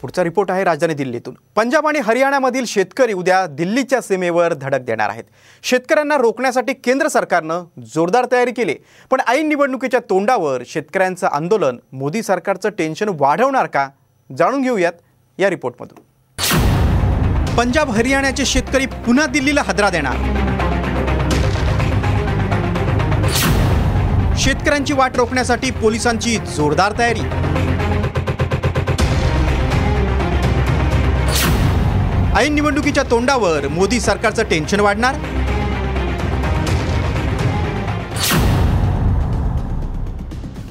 पुढचा रिपोर्ट आहे राजधानी दिल्लीतून. पंजाब आणि हरियाणामधील शेतकरी उद्या दिल्लीच्या सीमेवर धडक देणार आहेत. शेतकऱ्यांना रोखण्यासाठी केंद्र सरकारनं जोरदार तयारी केली. पण ऐन निवडणुकीच्या तोंडावर शेतकऱ्यांचं आंदोलन मोदी सरकारचं टेन्शन वाढवणार का? जाणून घेऊयात या रिपोर्टमधून. पंजाब हरियाणाचे शेतकरी पुन्हा दिल्लीला हदरा देणार. शेतकऱ्यांची वाट रोखण्यासाठी पोलिसांची जोरदार तयारी. ऐन निवडणुकीच्या तोंडावर मोदी सरकारचं टेन्शन वाढणार?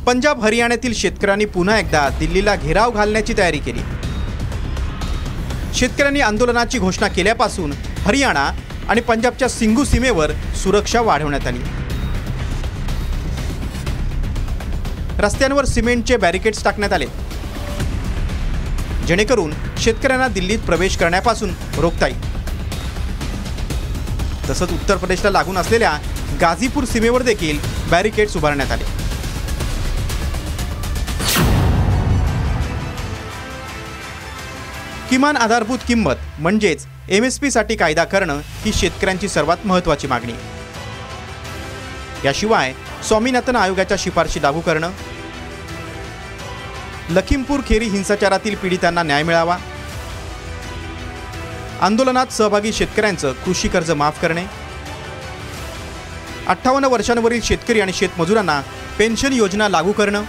पंजाब हरियाणातील शेतकऱ्यांनी पुन्हा एकदा दिल्लीला घेराव घालण्याची तयारी केली. शेतकऱ्यांनी आंदोलनाची घोषणा केल्यापासून हरियाणा आणि पंजाबच्या सिंगू सीमेवर सुरक्षा वाढवण्यात आली. रस्त्यांवर सिमेंटचे बॅरिकेड्स टाकण्यात आले. जेणेकरून शेतकऱ्यांना दिल्लीत प्रवेश करण्यापासून रोखता येईल. तसंच उत्तर प्रदेशला लागून असलेल्या गाझीपूर सीमेवर देखील बॅरिकेड्स उभारण्यात आले. किमान आधारभूत किंमत म्हणजेच एम एस पीसाठी कायदा करणं ही शेतकऱ्यांची सर्वात महत्त्वाची मागणी याशिवाय स्वामीनाथन आयोगाच्या शिफारशी लागू करणं लखीमपूर खेरी हिंसाचारातील पीडितांना न्याय मिळावा. आंदोलनात सहभागी शेतकऱ्यांचं कृषी कर्ज माफ करणे. अठ्ठावन्न वर्षांवरील शेतकरी आणि शेतमजुरांना पेन्शन योजना लागू करणं.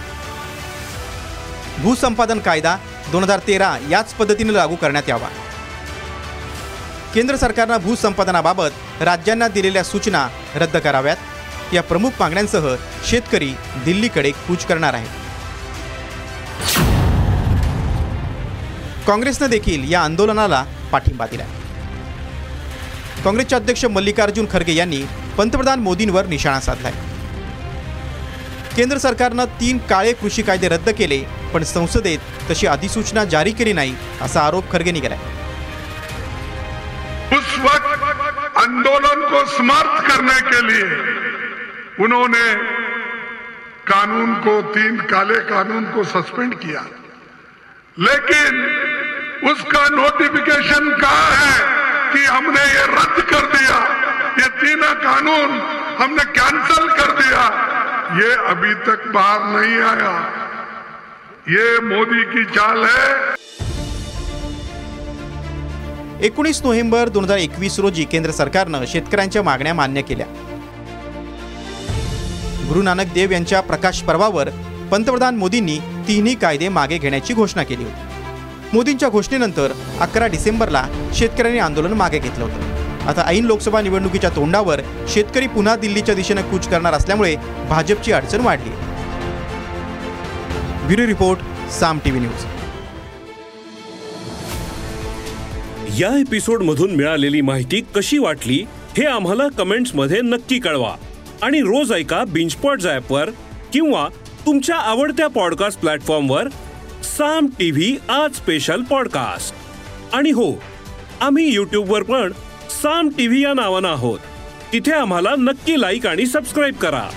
भूसंपादन कायदा दोन हजार तेरा याच पद्धतीने लागू करण्यात यावा. केंद्र सरकारनं भूसंपादनाबाबत राज्यांना दिलेल्या सूचना रद्द कराव्यात. या प्रमुख मागण्यांसह शेतकरी दिल्लीकडे कूच करणार आहेत. काँग्रेसनं देखील या आंदोलनाला पाठिंबा दिला काँग्रेसचे अध्यक्ष मल्लिकार्जुन खरगे यांनी पंतप्रधान मोदींवर निशाणा साधलाय. केंद्र सरकारनं तीन काळे कृषी कायदे रद्द केले पण संसदेत तशी अधिसूचना जारी केली नाही असा आरोप खरगेंनी केलाय. उस वक्त आंदोलन को समाप्त करने के लिए उन्होंने कानून को तीन काले कानून को सस्पेंड किया। लेकिन उसका नोटिफिकेशन कहा है कि हमने ये रद्द कर दिया? ये तीनों कानून हमने कैंसल कर दिया। ये अभी तक बाहर नहीं आया। ये मोदी की चाल है। एकोणीस नोव्हेंबर दोन हजार एकवीस रोजी केंद्र सरकारनं शेतकऱ्यांच्या मागण्या मान्य केल्या. गुरु नानक देव यांच्या प्रकाश पर्वावर पंतप्रधान मोदींनी तिन्ही कायदे मागे घेण्याची घोषणा केली होती. मोदींच्या घोषणेनंतर अकरा डिसेंबरला शेतकऱ्यांनी आंदोलन मागे घेतलं होतं. आता ऐन लोकसभा निवडणुकीच्या तोंडावर शेतकरी पुन्हा दिल्लीच्या दिशेनं कूच करणार असल्यामुळे भाजपची अडचण वाढली. Bureau report Saam TV news. या एपिसोड मधून मिळालेली माहिती कशी वाटली हे आम्हाला कमेंट्समध्ये नक्की कळवा. आणि रोज ऐका बिंचपॉट वर किंवा तुमच्या आवडत्या पॉडकास्ट प्लॅटफॉर्मवर साम टीव्ही आज स्पेशल पॉडकास्ट आणि हो आम्ही यूट्यूबवर पण साम टीव्ही या नावानं आहोत. तिथे आम्हाला नक्की लाईक आणि सबस्क्राईब करा.